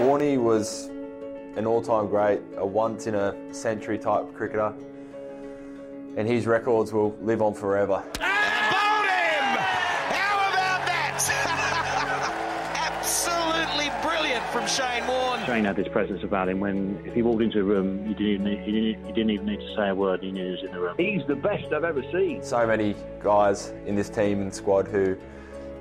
Warney was an all-time great, a once-in-a-century type cricketer, and his records will live on forever. Shane had this presence about him when if he walked into a room, you didn't even need, he, didn't, he didn't even need to say a word. He knew he was in the room. He's the best I've ever seen. So many guys in this team and squad who,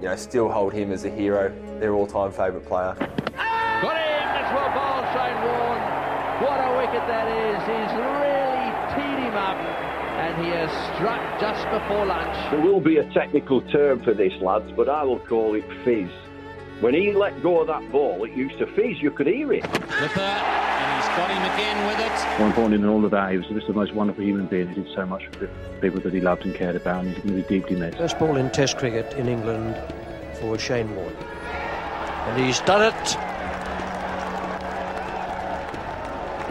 you know, still hold him as a hero. Their all-time favourite player. Got him! That's well bowled, Shane Warne. What a wicket that is. He's really teed him up and he has struck just before lunch. There will be a technical term for this, lads, but I will call it fizz. When he let go of that ball, it used to fizz. You could hear it. Lipper, and he's got him again with it. More important than all of that, he was just the most wonderful human being. He did so much for the people that he loved and cared about, and he's going to be deeply missed. First ball in Test cricket in England for Shane Warne. And he's done it.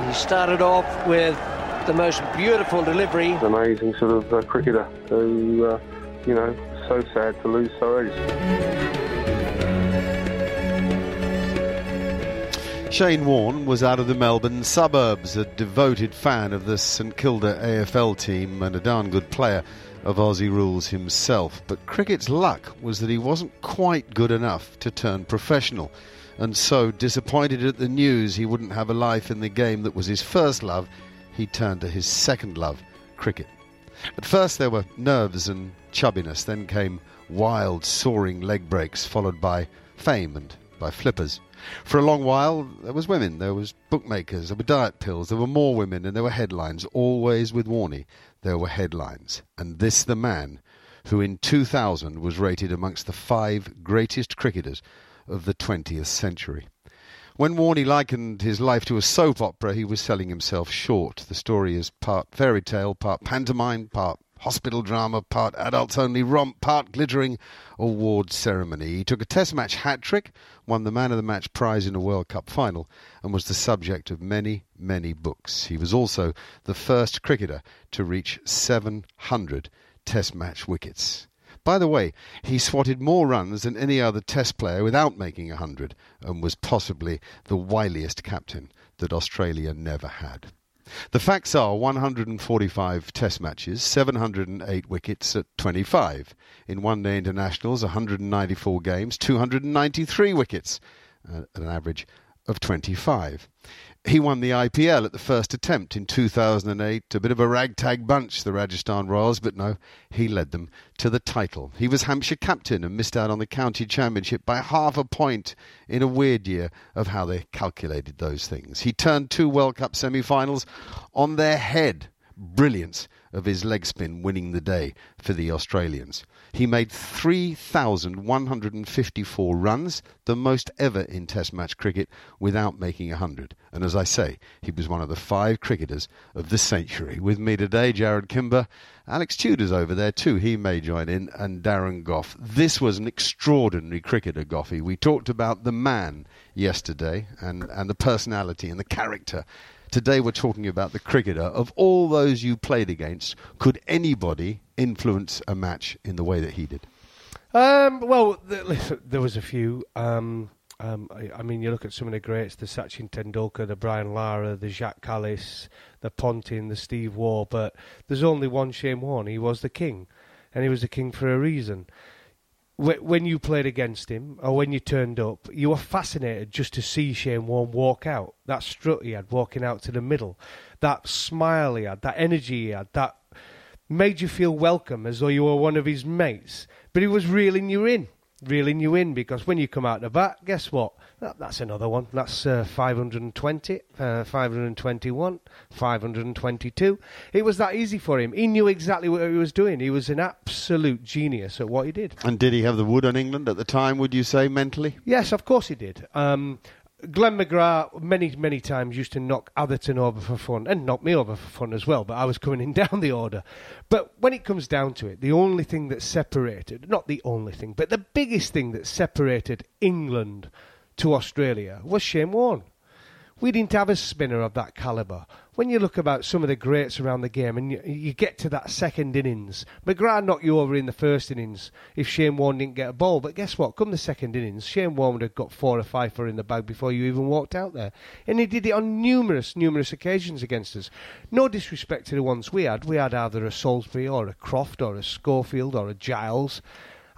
He started off with the most beautiful delivery. amazing sort of uh, cricketer who, uh, you know, so sad to lose so early. Shane Warne was out of the Melbourne suburbs, a devoted fan of the St Kilda AFL team and a darn good player of Aussie rules himself. But cricket's luck was that he wasn't quite good enough to turn professional. And so, disappointed at the news he wouldn't have a life in the game that was his first love, he turned to his second love, cricket. At first there were nerves and chubbiness, then came wild, soaring leg breaks, followed by fame and by flippers. For a long while, there was women, there was bookmakers, there were diet pills, there were more women, and there were headlines. Always with Warney, there were headlines. And this the man who in 2000 was rated amongst the five greatest cricketers of the 20th century. When Warney likened his life to a soap opera, he was selling himself short. The story is part fairy tale, part pantomime, part hospital drama, part adults only romp, part glittering award ceremony. He took a test match hat trick, won the man of the match prize in a World Cup final, and was the subject of many, many books. He was also the first cricketer to reach 700 test match wickets. By the way, he swatted more runs than any other test player without making a hundred, and was possibly the wiliest captain that Australia never had. The facts are 145 test matches, 708 wickets at 25. In one day internationals, 194 games, 293 wickets uh, at an average of 25. He won the IPL at the first attempt in 2008. A bit of a ragtag bunch, the Rajasthan Royals, but no, he led them to the title. He was Hampshire captain and missed out on the county championship by half a point in a weird year of how they calculated those things. He turned two World Cup semi finals on their head. Brilliance of his leg spin winning the day for the Australians. He made 3,154 runs, the most ever in Test match cricket, without making 100. And as I say, he was one of the five cricketers of the century. With me today, Jarrod Kimber. Alex Tudor's over there too. He may join in, and Darren Gough. This was an extraordinary cricketer, Goughy. We talked about the man yesterday and, and the personality and the character. Today we're talking about the cricketer. Of all those you played against, could anybody influence a match in the way that he did? Um, well, th- there was a few. Um, um, I, I, mean, you look at some of the greats: the Sachin Tendulkar, the Brian Lara, the Jacques Kallis, the Ponting, the Steve Waugh. But there's only one Shane Warne. He was the king, and he was the king for a reason. When you played against him, or when you turned up, you were fascinated just to see Shane Warne walk out. That strut he had walking out to the middle, that smile he had, that energy he had, that made you feel welcome as though you were one of his mates. But he was reeling you in reeling you in because when you come out the back, guess what? That, that's another one. That's uh, 520, uh, 521, 522. It was that easy for him. He knew exactly what he was doing. He was an absolute genius at what he did. And did he have the wood on England at the time, would you say, mentally? Yes, of course he did. Um, Glenn McGrath many, many times used to knock Atherton over for fun and knock me over for fun as well, but I was coming in down the order. But when it comes down to it, the only thing that separated, not the only thing, but the biggest thing that separated England to Australia was Shane Warne. We didn't have a spinner of that calibre when you look about some of the greats around the game and you, you get to that second innings, McGrath knocked you over in the first innings if Shane Warne didn't get a ball. But guess what? Come the second innings, Shane Warne would have got four or five for in the bag before you even walked out there. And he did it on numerous, numerous occasions against us. No disrespect to the ones we had. We had either a Salisbury or a Croft or a Schofield or a Giles.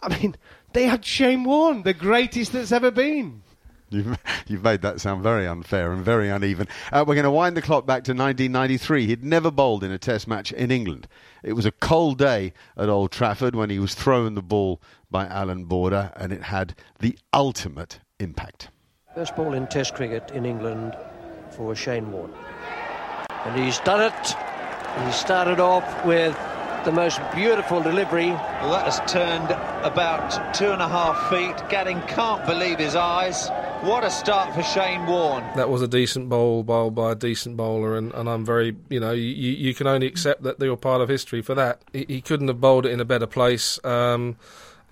I mean, they had Shane Warne, the greatest that's ever been. You've, you've made that sound very unfair and very uneven. Uh, we're going to wind the clock back to 1993. He'd never bowled in a Test match in England. It was a cold day at Old Trafford when he was thrown the ball by Allan Border, and it had the ultimate impact. First ball in Test cricket in England for Shane Warne. And he's done it. He started off with the most beautiful delivery. Well, that has turned about two and a half feet. Gatting can't believe his eyes. What a start for Shane Warne. That was a decent bowl bowled by a decent bowler, and, and I'm very, you know, you, you can only accept that you're part of history for that. He, he couldn't have bowled it in a better place. Um,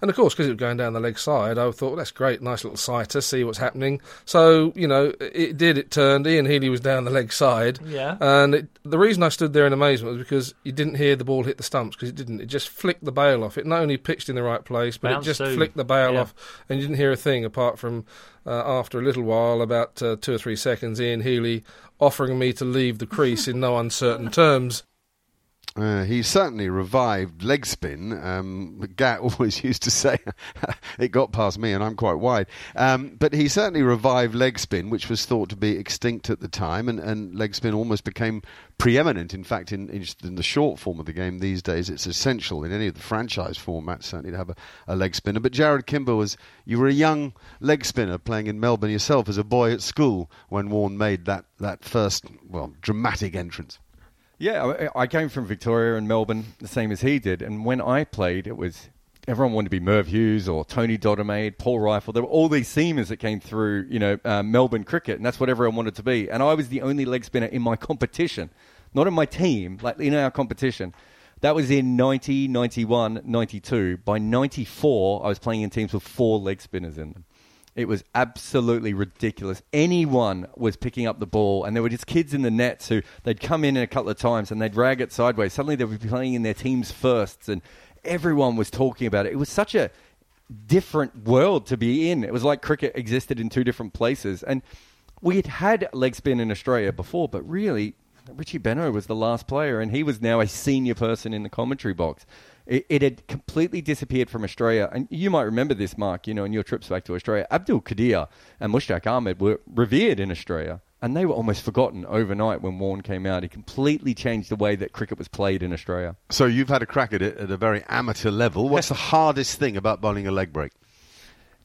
and of course, because it was going down the leg side, I thought, well, that's great, nice little sighter, see what's happening. So, you know, it did, it turned. Ian Healy was down the leg side. Yeah. And it, the reason I stood there in amazement was because you didn't hear the ball hit the stumps, because it didn't. It just flicked the bail off. It not only pitched in the right place, but it just too. flicked the bail Yeah. off, and you didn't hear a thing apart from uh, after a little while, about uh, two or three seconds, Ian Healy offering me to leave the crease in no uncertain terms. Uh, he certainly revived leg spin. Um, Gat always used to say it got past me, and I'm quite wide. Um, but he certainly revived leg spin, which was thought to be extinct at the time, and, and leg spin almost became preeminent. In fact, in, in, in the short form of the game these days, it's essential in any of the franchise formats certainly to have a, a leg spinner. But Jarrod Kimber was you were a young leg spinner playing in Melbourne yourself as a boy at school when Warne made that that first well dramatic entrance. Yeah, I came from Victoria and Melbourne, the same as he did. And when I played, it was everyone wanted to be Merv Hughes or Tony Dodemaide, Paul Reiffel. There were all these seamers that came through, you know, uh, Melbourne cricket, and that's what everyone wanted to be. And I was the only leg spinner in my competition, not in my team, like in our competition. That was in 90, 91, 92. By 94, I was playing in teams with four leg spinners in them. It was absolutely ridiculous. Anyone was picking up the ball, and there were just kids in the nets who they'd come in a couple of times and they'd rag it sideways. Suddenly they would be playing in their team's firsts, and everyone was talking about it. It was such a different world to be in. It was like cricket existed in two different places. And we had had leg spin in Australia before, but really, Richie Benaud was the last player, and he was now a senior person in the commentary box. It, it had completely disappeared from Australia. And you might remember this, Mark, you know, in your trips back to Australia. Abdul Qadir and Mushtaq Ahmed were revered in Australia. And they were almost forgotten overnight when Warne came out. He completely changed the way that cricket was played in Australia. So you've had a crack at it at a very amateur level. What's the hardest thing about bowling a leg break?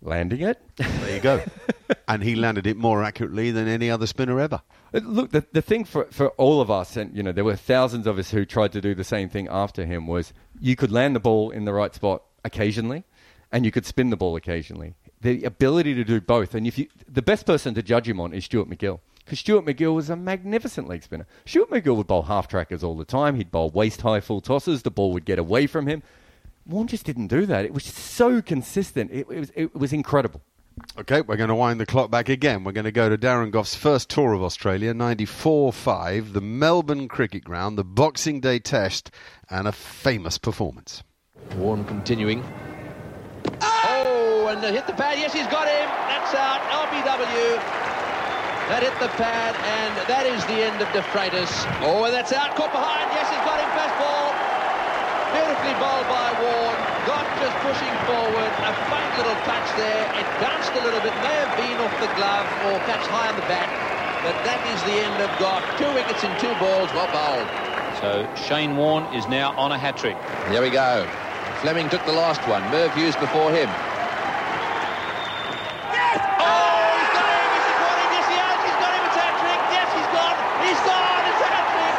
Landing it. There you go. and he landed it more accurately than any other spinner ever. Uh, Look, the, the thing for, for all of us, and you know, there were thousands of us who tried to do the same thing after him, was you could land the ball in the right spot occasionally, and you could spin the ball occasionally. The ability to do both, and if you, the best person to judge him on is Stuart MacGill, because Stuart MacGill was a magnificent leg spinner. Stuart MacGill would bowl half trackers all the time. He'd bowl waist high full tosses. The ball would get away from him. Warne just didn't do that. It was so consistent. It, it was it was incredible. Okay, we're going to wind the clock back again. We're going to go to Darren Gough's first tour of Australia, 94-5, the Melbourne Cricket Ground, the Boxing Day Test, and a famous performance. Warne continuing. Oh, and hit the pad. Yes, he's got him. That's out. LBW. That hit the pad, and that is the end of De Freitas. Oh, and that's out. Caught behind. Yes, he's got him. Fast ball. Beautifully bowled by Warne. Got just pushing forward. A faint little touch there. It bounced a little bit. May have been off the glove or catch high on the bat. But that is the end of Gough. Two wickets in two balls. Well bowled. So Shane Warne is now on a hat trick. There we go. Fleming took the last one. Merv Hughes before him. Oh, he's got him. Is he got him? Yes, he has. He's got him. It's a hat trick. Yes, he's gone. He's gone. It's a hat trick.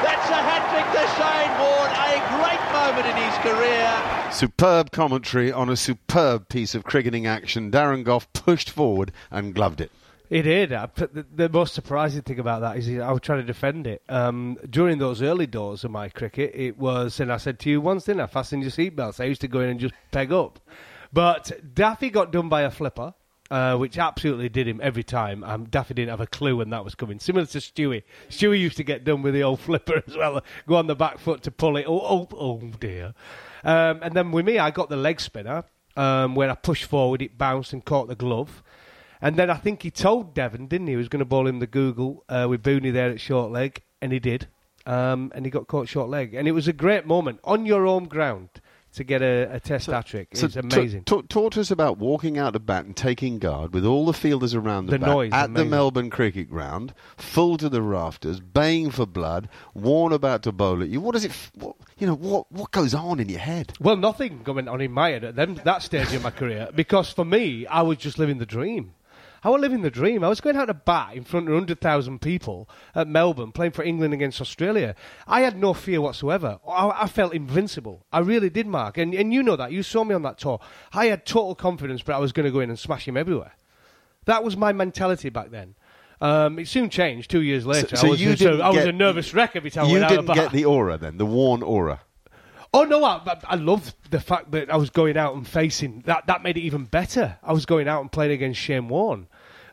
That's a hat trick to Shane Warne. A great moment in his career. Superb commentary on a superb piece of cricketing action. Darren Gough pushed forward and gloved it. He did. The, most surprising thing about that is I was trying to defend it. Um, during those early doors of my cricket, it was, and I said to you once, didn't I, fasten your seatbelts. I used to go in and just peg up. But Daffy got done by a flipper, uh, which absolutely did him every time. Um, Daffy didn't have a clue when that was coming. Similar to Stewie. Stewie used to get done with the old flipper as well. Go on the back foot to pull it. Oh, oh, oh dear. Um, and then with me, I got the leg spinner, um, where I pushed forward, it bounced and caught the glove. And then I think he told Devon, didn't he, he was going to bowl him the googly uh, with Booney there at short leg, and he did. Um, and he got caught short leg. And it was a great moment on your home ground to get a, a test hat trick. So it's t- amazing. t- talk to us about walking out to bat and taking guard with all the fielders around the, The bat noise, at the. Melbourne Cricket Ground, full to the rafters, baying for blood, Warne about to bowl at you. What does it? What, you know what? What goes on in your head? Well, nothing going on in my head at them, that stage of my career because for me, I was just living the dream. I was living the dream. I was going out to bat in front of 100,000 people at Melbourne playing for England against Australia. I had no fear whatsoever. I, I felt invincible. I really did, Mark. And, and you know that. You saw me on that tour. I had total confidence, but I was going to go in and smash him everywhere. That was my mentality back then. Um, it soon changed two years later. so I was, you a- didn't I was get- a nervous wreck every time I you went out to didn't get the aura then, the Warne aura. Oh no, I, I- I love the fact that I was going out and facing that. That made it even better. I was going out and playing against Shane Warne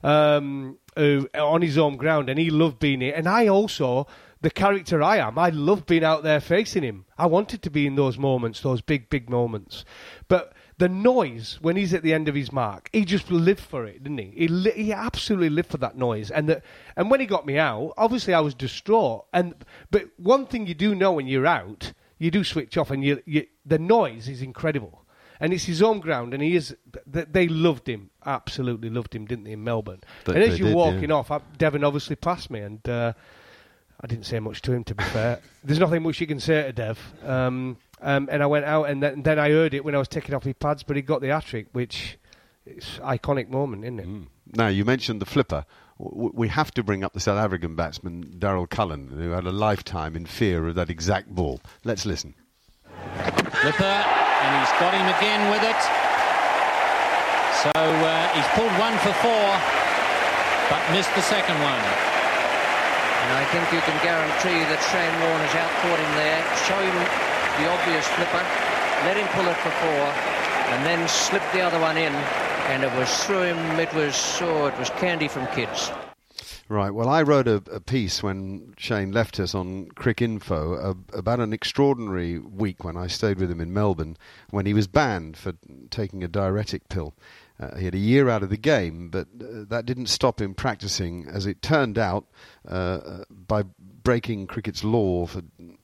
um, who, on his home ground, and he loved being it. And I also, the character I am, I loved being out there facing him. I wanted to be in those moments, those big, big moments. But the noise when he's at the end of his mark, he just lived for it, didn't he? He, li- he absolutely lived for that noise. And the, and when he got me out, obviously I was distraught. And but one thing you do know when you're out, you do switch off, and you, you the noise is incredible. And it's his home ground, and he is. They loved him, absolutely loved him, didn't they, in Melbourne? And as you're did, walking yeah. off, I, Devon obviously passed me, and uh, I didn't say much to him. To be fair, there's nothing much you can say to Dev. Um, um, and I went out, and then, then I heard it when I was taking off his pads, but he got the hat trick, which is iconic moment, isn't it? Now, you mentioned the flipper. W- We have to bring up the South African batsman, Daryl Cullinan, who had a lifetime in fear of that exact ball. Let's listen. Flipper, and he's got him again with it. So uh, he's pulled one for four, but missed the second one. And I think you can guarantee that Shane Warne has outthought him there. Show him the obvious flipper, let him pull it for four, and then slip the other one in. And it was through him. It was oh, it was candy from kids. Right. Well, I wrote a, a piece when Shane left us on Cricinfo uh, about an extraordinary week when I stayed with him in Melbourne when he was banned for taking a diuretic pill. Uh, he had a year out of the game, but uh, that didn't stop him practicing. As it turned out, uh, uh, by breaking cricket's law, for,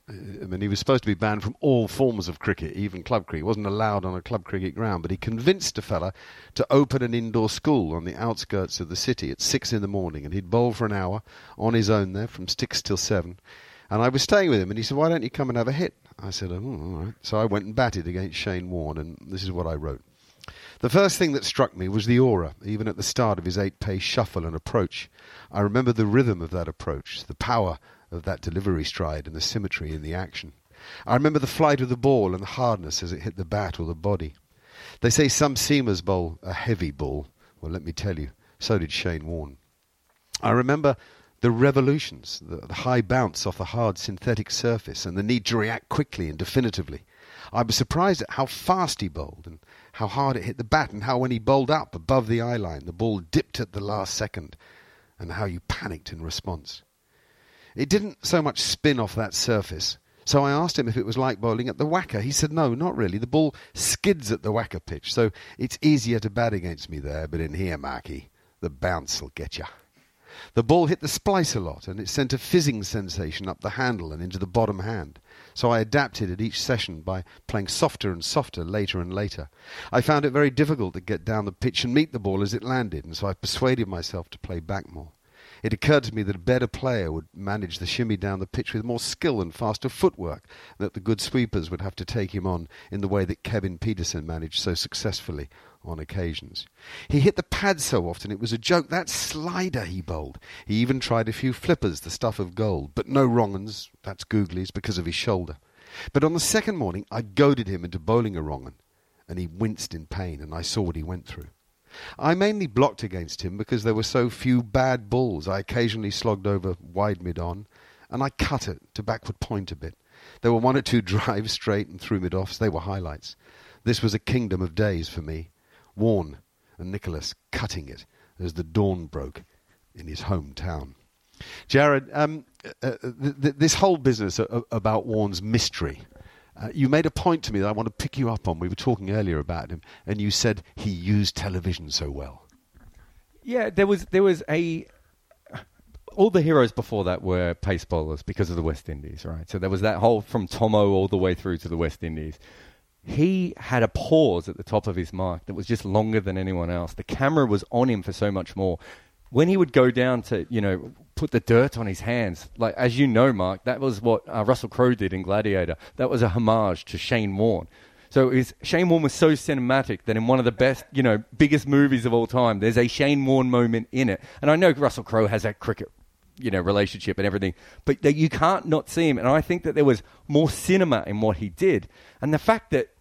I mean, he was supposed to be banned from all forms of cricket, even club cricket. He wasn't allowed on a club cricket ground, but he convinced a fella to open an indoor school on the outskirts of the city at six in the morning, and he'd bowl for an hour on his own there from six till seven. And I was staying with him, and he said, "Why don't you come and have a hit?" I said, "Oh, all right." So I went and batted against Shane Warne, and this is what I wrote. The first thing that struck me was the aura, even at the start of his eight pace shuffle and approach. I remember the rhythm of that approach, the power of that delivery stride, and the symmetry in the action. I remember the flight of the ball and the hardness as it hit the bat or the body. They say some seamers bowl a heavy ball. Well, let me tell you, so did Shane Warne. I remember the revolutions, the, the high bounce off the hard synthetic surface, and the need to react quickly and definitively. I was surprised at how fast he bowled and how hard it hit the bat, and how when he bowled up above the eye line, the ball dipped at the last second, and how you panicked in response. It didn't so much spin off that surface, so I asked him if it was like bowling at the WACA. He said, no, not really. The ball skids at the WACA pitch, so it's easier to bat against me there, but in here, Marky, the bounce'll get you. The ball hit the splice a lot, and it sent a fizzing sensation up the handle and into the bottom hand. So I adapted at each session by playing softer and softer later and later. I found it very difficult to get down the pitch and meet the ball as it landed, and so I persuaded myself to play back more. It occurred to me that a better player would manage the shimmy down the pitch with more skill and faster footwork, and that the good sweepers would have to take him on in the way that Kevin Pietersen managed so successfully on occasions. He hit the pad so often it was a joke. That slider he bowled. He even tried a few flippers, the stuff of gold, but no wrong uns, that's googlies, because of his shoulder. But on the second morning I goaded him into bowling a wrong un, and he winced in pain, and I saw what he went through. I mainly blocked against him because there were so few bad balls. I occasionally slogged over wide mid on, and I cut it to backward point a bit. There were one or two drives straight and through mid offs. They were highlights. This was a kingdom of days for me. Warne and Nicholas cutting it as the dawn broke in his hometown. Jarrod, um, uh, th- th- this whole business about Warne's mystery. Uh, you made a point to me that I want to pick you up on. We were talking earlier about him, and you said he used television so well. Yeah, there was there was a all the heroes before that were pace bowlers because of the West Indies, right? So there was that whole from Thommo all the way through to the West Indies. He had a pause at the top of his mark that was just longer than anyone else. The camera was on him for so much more. When he would go down to, you know, put the dirt on his hands, like as you know, Mark, that was what uh, Russell Crowe did in Gladiator. That was a homage to Shane Warne. So is Shane Warne was so cinematic that in one of the best, you know, biggest movies of all time, there's a Shane Warne moment in it. And I know Russell Crowe has that cricket, you know, relationship and everything, but that you can't not see him. And I think that there was more cinema in what he did, and the fact that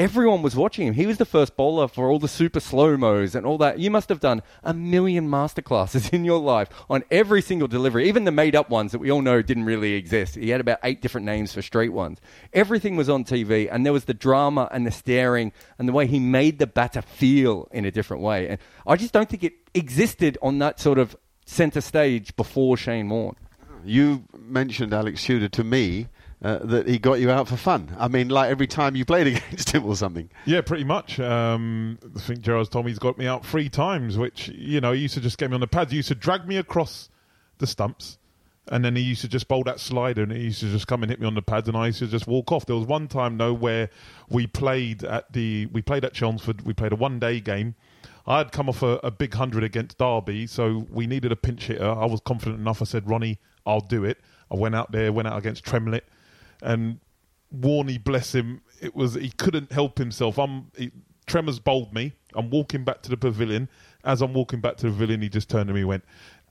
everyone was watching him. He was the first bowler for all the super slow mos and all that. You must have done a million masterclasses in your life on every single delivery, even the made up ones that we all know didn't really exist. He had about eight different names for straight ones. Everything was on TV, and there was the drama and the staring and the way he made the batter feel in a different way. And I just don't think it existed on that sort of center stage before Shane Warne. You mentioned Alex Tudor to me. Uh, that he got you out for fun. I mean, like every time you played against him or something. Yeah, pretty much. Um, I think Gerard's told me he's got me out three times, which, you know, he used to just get me on the pads. He used to drag me across the stumps, and then he used to just bowl that slider, and he used to just come and hit me on the pads, and I used to just walk off. There was one time, though, where we played at the we played at Chelmsford. We played a one day game. I had come off a, a big hundred against Derby, so we needed a pinch hitter. I was confident enough. I said, Ronnie, I'll do it. I went out there, went out against Tremlett and Warney, bless him, it was he couldn't help himself. I'm he, Tremors bowled me. I'm walking back to the pavilion. As I'm walking back to the pavilion, he just turned to me and went,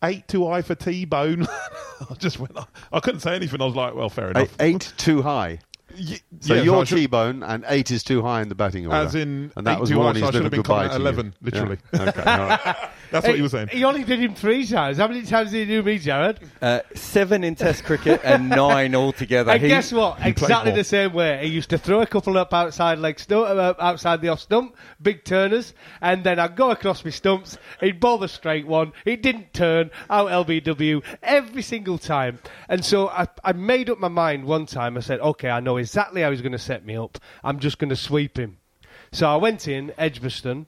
eight too high for T-bone. I just went, I couldn't say anything. I was like, well, fair enough. Eight, too high. Y- So yeah, you're T-bone and eight is too high in the batting order. As in and that eight was too high, so I should have been goodbye at you. 11, literally. Yeah. Okay, all right. That's what he was saying. He only did him three times. How many times did he do me, Jarrod? Uh, seven in Test cricket and nine altogether. And He- guess what? Exactly the same way. He used to throw a couple up outside leg stump, uh, outside the off stump, big turners, and then I'd go across my stumps. He'd bowl the straight one. He didn't turn out LBW every single time. And so I, I made up my mind one time. I said, okay, I know exactly how he's going to set me up. I'm just going to sweep him. So I went in Edgbaston.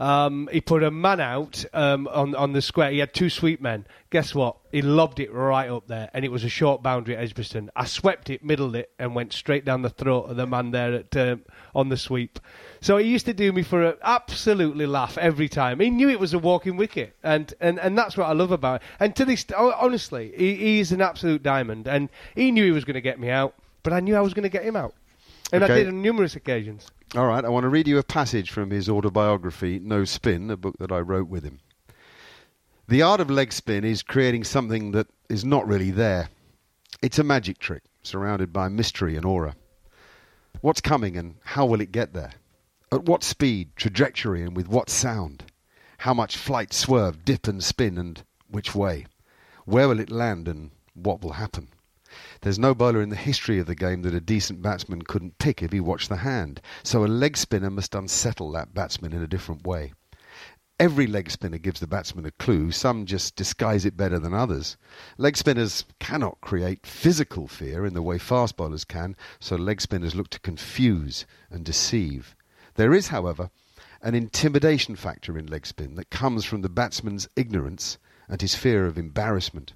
Um, he put a man out um, on on the square. He had two sweep men. Guess what? He lobbed it right up there, and it was a short boundary at Edgbaston. I swept it, middled it, and went straight down the throat of the man there at, um, on the sweep. So he used to do me for an absolutely laugh every time. He knew it was a walking wicket, and, and, and that's what I love about it. And to this, honestly, he, he's an absolute diamond, and he knew he was going to get me out, but I knew I was going to get him out, and I did on numerous occasions. All right, I want to read you a passage from his autobiography, No Spin, a book that I wrote with him. The art of leg spin is creating something that is not really there. It's a magic trick, surrounded by mystery and aura. What's coming and how will it get there? At what speed, trajectory, and with what sound? How much flight, swerve, dip, and spin, and which way? Where will it land and what will happen? There's no bowler in the history of the game that a decent batsman couldn't pick if he watched the hand, so a leg spinner must unsettle that batsman in a different way. Every leg spinner gives the batsman a clue, some just disguise it better than others. Leg spinners cannot create physical fear in the way fast bowlers can, so leg spinners look to confuse and deceive. There is, however, an intimidation factor in leg spin that comes from the batsman's ignorance and his fear of embarrassment.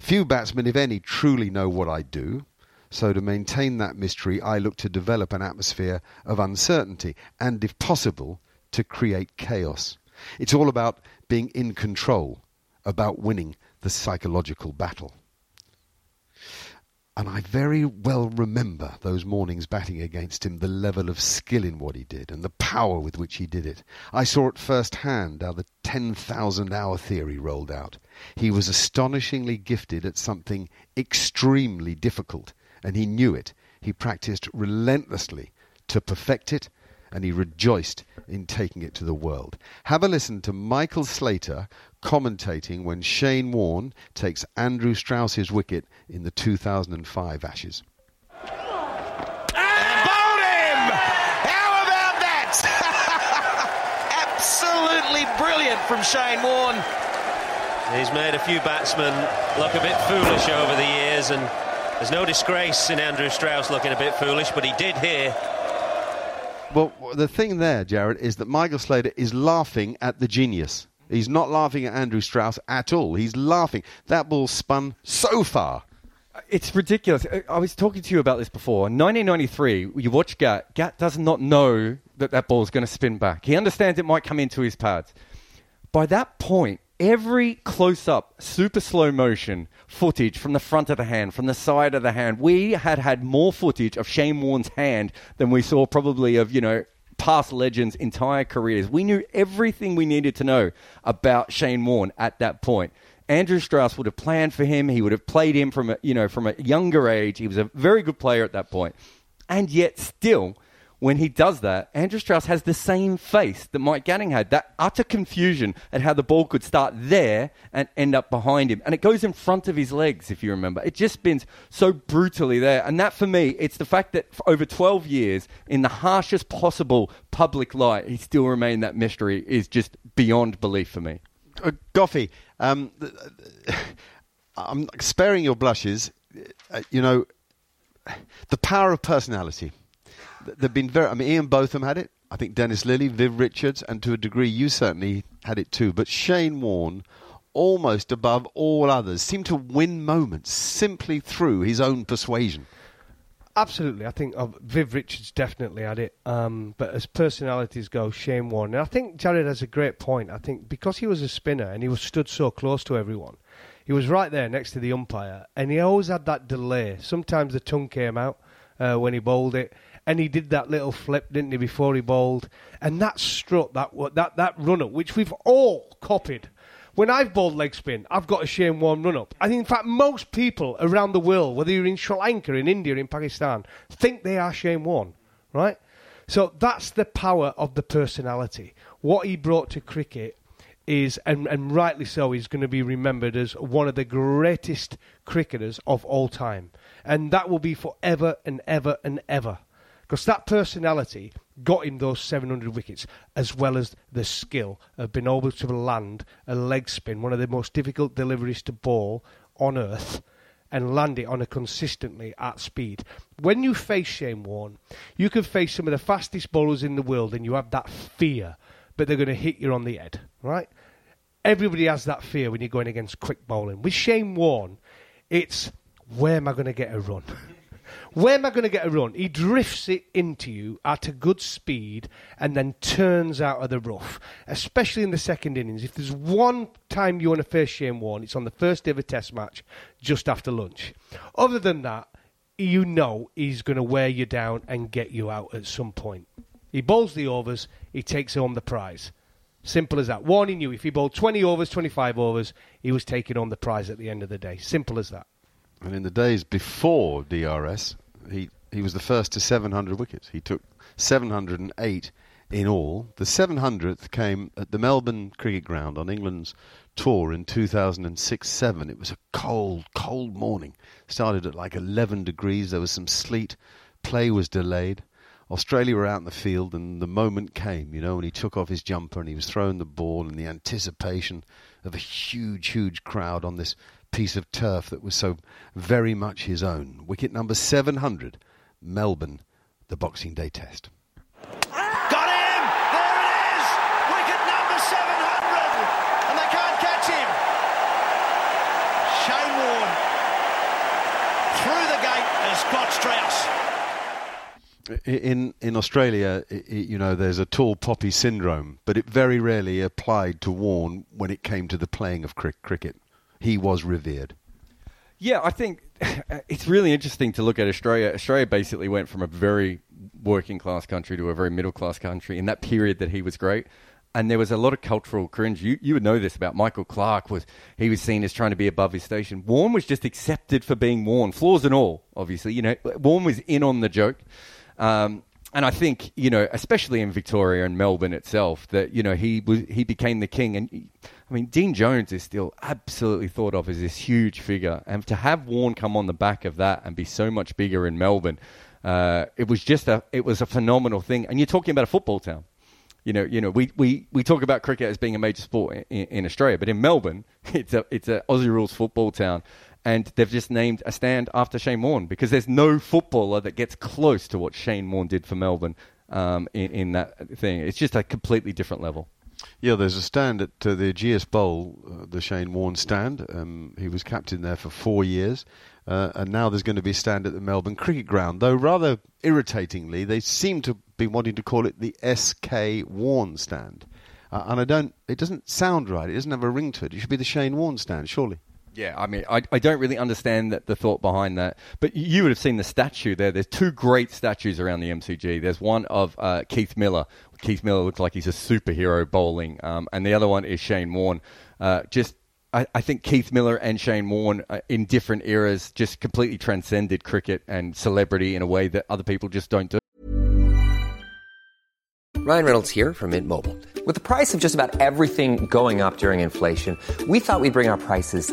Few batsmen, if any, truly know what I do, so to maintain that mystery, I look to develop an atmosphere of uncertainty and, if possible, to create chaos. It's all about being in control, about winning the psychological battle. And I very well remember those mornings batting against him, the level of skill in what he did and the power with which he did it. I saw at first hand how the 10,000 hour theory rolled out. He was astonishingly gifted at something extremely difficult, and he knew it. He practiced relentlessly to perfect it, and he rejoiced in taking it to the world. Have a listen to Michael Slater commentating when Shane Warne takes Andrew Strauss's wicket in the 2005 Ashes. Bowled him! How about that? Absolutely brilliant from Shane Warne. He's made a few batsmen look a bit foolish over the years, and there's no disgrace in Andrew Strauss looking a bit foolish, but he did here. Well, the thing there, Jarrod, is that Michael Slater is laughing at the genius. He's not laughing at Andrew Strauss at all. He's laughing. That ball spun so far. It's ridiculous. I- was talking to you about this before. In 1993, you watch Gat. Gat does not know that that ball is going to spin back. He understands it might come into his pads. By that point, every close up, super slow motion footage from the front of the hand, from the side of the hand, we had had more footage of Shane Warne's hand than we saw probably of, you know, past legends' entire careers. We knew everything we needed to know about Shane Warne at that point. Andrew Strauss would have planned for him. He would have played him from a, you know from a younger age. He was a very good player at that point, and yet still, when he does that, Andrew Strauss has the same face that Mike Gatting had. That utter confusion at how the ball could start there and end up behind him, and it goes in front of his legs. If you remember, it just spins so brutally there. And that for me, it's the fact that over 12 years, in the harshest possible public light, he still remained that mystery is just beyond belief for me. Uh, Goughy, um, I'm sparing your blushes. Uh, you know, the power of personality. Th- They've been very. I mean, Ian Botham had it. I think Dennis Lillee, Viv Richards, and to a degree, you certainly had it too. But Shane Warne, almost above all others, seemed to win moments simply through his own persuasion. Absolutely, I think uh, Viv Richards definitely had it. Um, but as personalities go, Shane Warne. And I think Jared has a great point. I think because he was a spinner and he was stood so close to everyone, he was right there next to the umpire, and he always had that delay. Sometimes the tongue came out uh, when he bowled it, and he did that little flip, didn't he, before he bowled? And that strut, that that that run up, which we've all copied. When I've bowled leg spin, I've got a Shane Warne run up. And in fact, most people around the world, whether you're in Sri Lanka, in India, in Pakistan, think they are Shane Warne, right? So that's the power of the personality. What he brought to cricket is, and, and rightly so, he's going to be remembered as one of the greatest cricketers of all time. And that will be forever and ever and ever. Because that personality got him those 700 wickets, as well as the skill of being able to land a leg spin, one of the most difficult deliveries to bowl on earth, and land it on a consistently at speed. When you face Shane Warne, you can face some of the fastest bowlers in the world, and you have that fear, but they're going to hit you on the head, right? Everybody has that fear when you're going against quick bowling. With Shane Warne, it's where am I going to get a run? Where am I going to get a run? He drifts it into you at a good speed and then turns out of the rough, especially in the second innings. If there's one time you want to face Shane Warne, it's on the first day of a test match just after lunch. Other than that, you know he's going to wear you down and get you out at some point. He bowls the overs, he takes home the prize. Simple as that. Warning you, if he bowled 20 overs, 25 overs, he was taking home the prize at the end of the day. Simple as that. And in the days before DRS, he, he was the first to 700 wickets. He took 708 in all. The 700th came at the Melbourne Cricket Ground on England's tour in 2006-7. It was a cold, cold morning. Started at like 11 degrees. There was some sleet. Play was delayed. Australia were out in the field, and the moment came, you know, when he took off his jumper and he was throwing the ball, and the anticipation of a huge, huge crowd on this piece of turf that was so very much his own. Wicket number 700, Melbourne, the Boxing Day Test. Got him! There it is! Wicket number 700! And they can't catch him. Shane Warne through the gate as Scott Strauss. In in Australia, i i you know, there's a tall poppy syndrome, but it very rarely applied to Warne when it came to the playing of crick- cricket. He was revered. Yeah, I think it's really interesting to look at Australia. Australia basically went from a very working class country to a very middle class country in that period that he was great. And there was a lot of cultural cringe. You you would know this about Michael Clarke was he was seen as trying to be above his station. Warne was just accepted for being Warne, flaws and all. Obviously, you know, Warne was in on the joke. Um, and I think you know, especially in Victoria and Melbourne itself, that you know he was he became the king. And I mean, Dean Jones is still absolutely thought of as this huge figure, and to have Warne come on the back of that and be so much bigger in Melbourne, uh, it was just a it was a phenomenal thing. And you're talking about a football town. You know, you know, we, we, we talk about cricket as being a major sport in, in Australia, but in Melbourne, it's a it's a Aussie rules football town, and they've just named a stand after Shane Warne because there's no footballer that gets close to what Shane Warne did for Melbourne um, in, in that thing. It's just a completely different level. Yeah, there's a stand at uh, the Ageas Bowl, uh, the Shane Warne stand. Um, he was captain there for four years. Uh, and now there's going to be a stand at the Melbourne Cricket Ground, though rather irritatingly, they seem to be wanting to call it the SK Warne stand. Uh, and I don't, it doesn't sound right. It doesn't have a ring to it. It should be the Shane Warne stand, surely. Yeah, I mean, I, I don't really understand that, the thought behind that. But you would have seen the statue there. There's two great statues around the MCG. There's one of uh, Keith Miller. Keith Miller looks like he's a superhero bowling. Um, and the other one is Shane Warne. Uh, just, I, I, think Keith Miller and Shane Warne uh, in different eras just completely transcended cricket and celebrity in a way that other people just don't do. Ryan Reynolds here from Mint Mobile. With the price of just about everything going up during inflation, we thought we'd bring our prices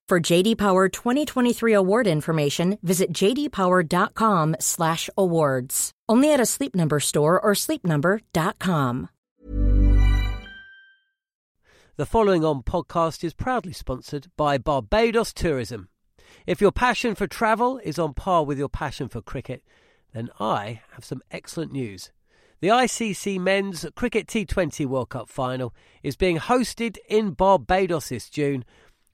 For JD Power 2023 award information, visit jdpower.com/awards. Only at a Sleep Number store or sleepnumber.com. The following on podcast is proudly sponsored by Barbados Tourism. If your passion for travel is on par with your passion for cricket, then I have some excellent news. The ICC Men's Cricket T20 World Cup final is being hosted in Barbados this June,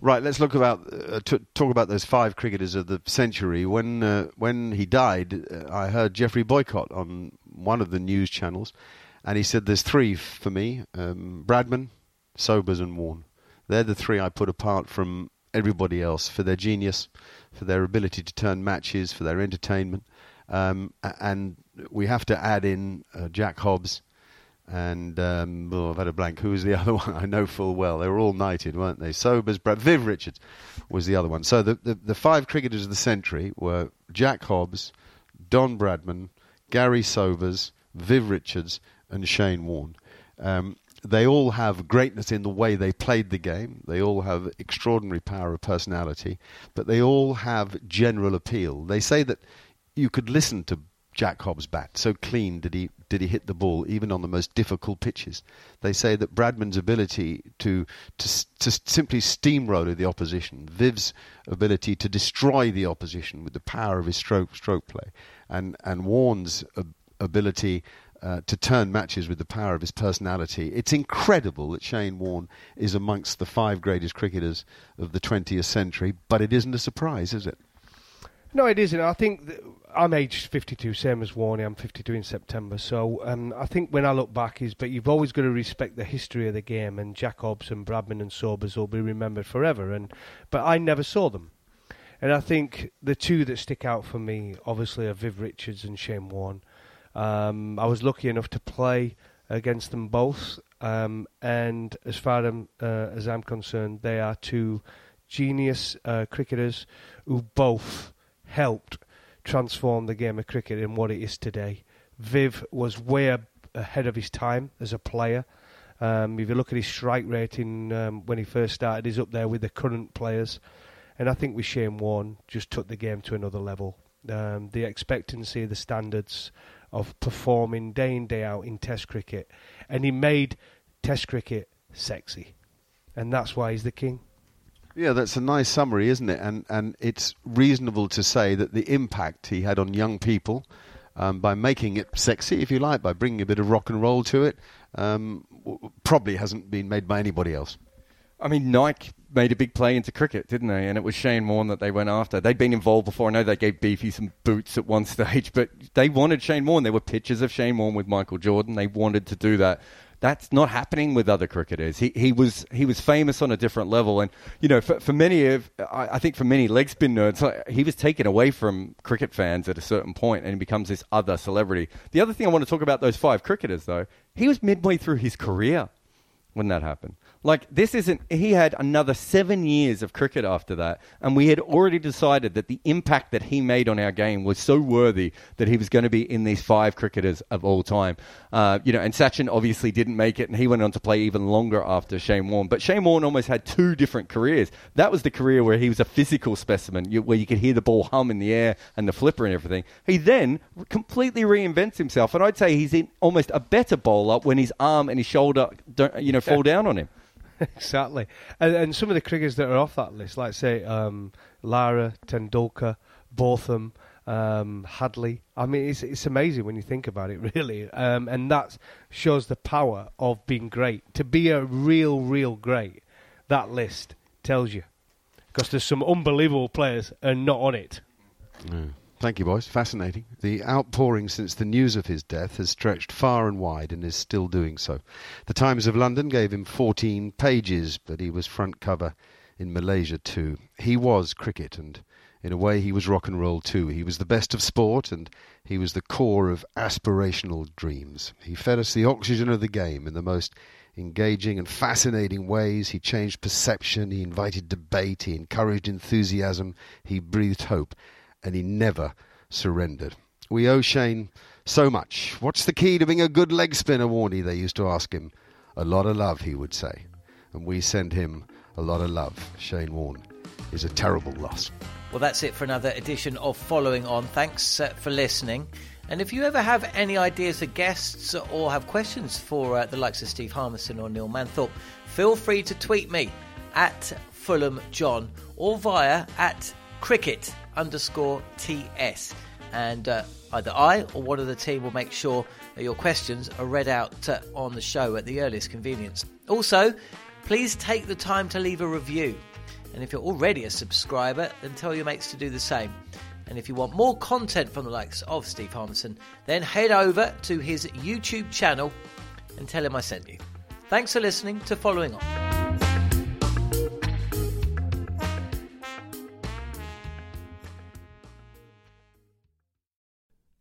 Right, let's look about uh, t- talk about those five cricketers of the century. When uh, when he died, uh, I heard Geoffrey Boycott on one of the news channels, and he said there's three for me: um, Bradman, Sobers, and Warne. They're the three I put apart from everybody else for their genius, for their ability to turn matches, for their entertainment, um, and we have to add in uh, Jack Hobbs and um, oh, I've had a blank. Who was the other one? I know full well. They were all knighted, weren't they? Sobers, Brad, Viv Richards was the other one. So the, the, the five cricketers of the century were Jack Hobbs, Don Bradman, Garry Sobers, Viv Richards, and Shane Warne. Um, they all have greatness in the way they played the game. They all have extraordinary power of personality, but they all have general appeal. They say that you could listen to Jack Hobbs' bat. So clean did he did he hit the ball, even on the most difficult pitches. They say that Bradman's ability to to, to simply steamroller the opposition, Viv's ability to destroy the opposition with the power of his stroke stroke play, and and Warne's ability. Uh, to turn matches with the power of his personality. It's incredible that Shane Warne is amongst the five greatest cricketers of the 20th century, but it isn't a surprise, is it? No, it isn't. I think I'm aged 52, same as Warney. I'm 52 in September. So um, I think when I look back, is but you've always got to respect the history of the game, and Jack Hobbs and Bradman and Sobers will be remembered forever. And but I never saw them, and I think the two that stick out for me, obviously, are Viv Richards and Shane Warne. Um, I was lucky enough to play against them both, um, and as far as, uh, as I'm concerned, they are two genius uh, cricketers who both helped transform the game of cricket in what it is today. Viv was way ahead of his time as a player. Um, if you look at his strike rating um, when he first started, he's up there with the current players. And I think with Shane Warne, just took the game to another level. Um, the expectancy, the standards of performing day in, day out in Test cricket. And he made Test cricket sexy. And that's why he's the king. Yeah, that's a nice summary, isn't it? And and it's reasonable to say that the impact he had on young people um, by making it sexy, if you like, by bringing a bit of rock and roll to it, um, probably hasn't been made by anybody else. I mean, Nike made a big play into cricket, didn't they? And it was Shane Warne that they went after. They'd been involved before. I know they gave Beefy some boots at one stage, but they wanted Shane Warne. There were pictures of Shane Warne with Michael Jordan. They wanted to do that. That's not happening with other cricketers. He he was he was famous on a different level, and you know, for, for many of I, I think for many leg spin nerds, he was taken away from cricket fans at a certain point, and he becomes this other celebrity. The other thing I want to talk about those five cricketers, though, he was midway through his career when that happened. Like, this isn't, he had another seven years of cricket after that, and we had already decided that the impact that he made on our game was so worthy that he was going to be in these five cricketers of all time. Uh, you know, and Sachin obviously didn't make it, and he went on to play even longer after Shane Warne. But Shane Warne almost had two different careers. That was the career where he was a physical specimen, you, where you could hear the ball hum in the air and the flipper and everything. He then completely reinvents himself, and I'd say he's in almost a better bowler when his arm and his shoulder, don't, you know, fall down on him. exactly. And, and, some of the cricketers that are off that list, like say um, Lara, Tendulkar, Botham, um, Hadlee. I mean, it's it's amazing when you think about it, really. Um, and that shows the power of being great. To be a real, real great, that list tells you. Because there's some unbelievable players and not on it. Thank you, boys. Fascinating. The outpouring since the news of his death has stretched far and wide and is still doing so. The Times of London gave him 14 pages, but he was front cover in Malaysia too. He was cricket, and in a way he was rock and roll too. He was the best of sport, and he was the core of aspirational dreams. He fed us the oxygen of the game in the most engaging and fascinating ways. He changed perception, he invited debate, he encouraged enthusiasm, he breathed hope and he never surrendered. We owe Shane so much. What's the key to being a good leg spinner, Warney? They used to ask him. A lot of love, he would say. And we send him a lot of love. Shane Warne is a terrible loss. Well, that's it for another edition of Following On. Thanks uh, for listening. And if you ever have any ideas for guests or have questions for uh, the likes of Steve Harmison or Neil Manthorp, feel free to tweet me at Fulham John or via at cricket underscore TS. And uh, either I or one of the team will make sure that your questions are read out uh, on the show at the earliest convenience. Also, please take the time to leave a review. And if you're already a subscriber, then tell your mates to do the same. And if you want more content from the likes of Steve Harmison, then head over to his YouTube channel and tell him I sent you. Thanks for listening to Following On.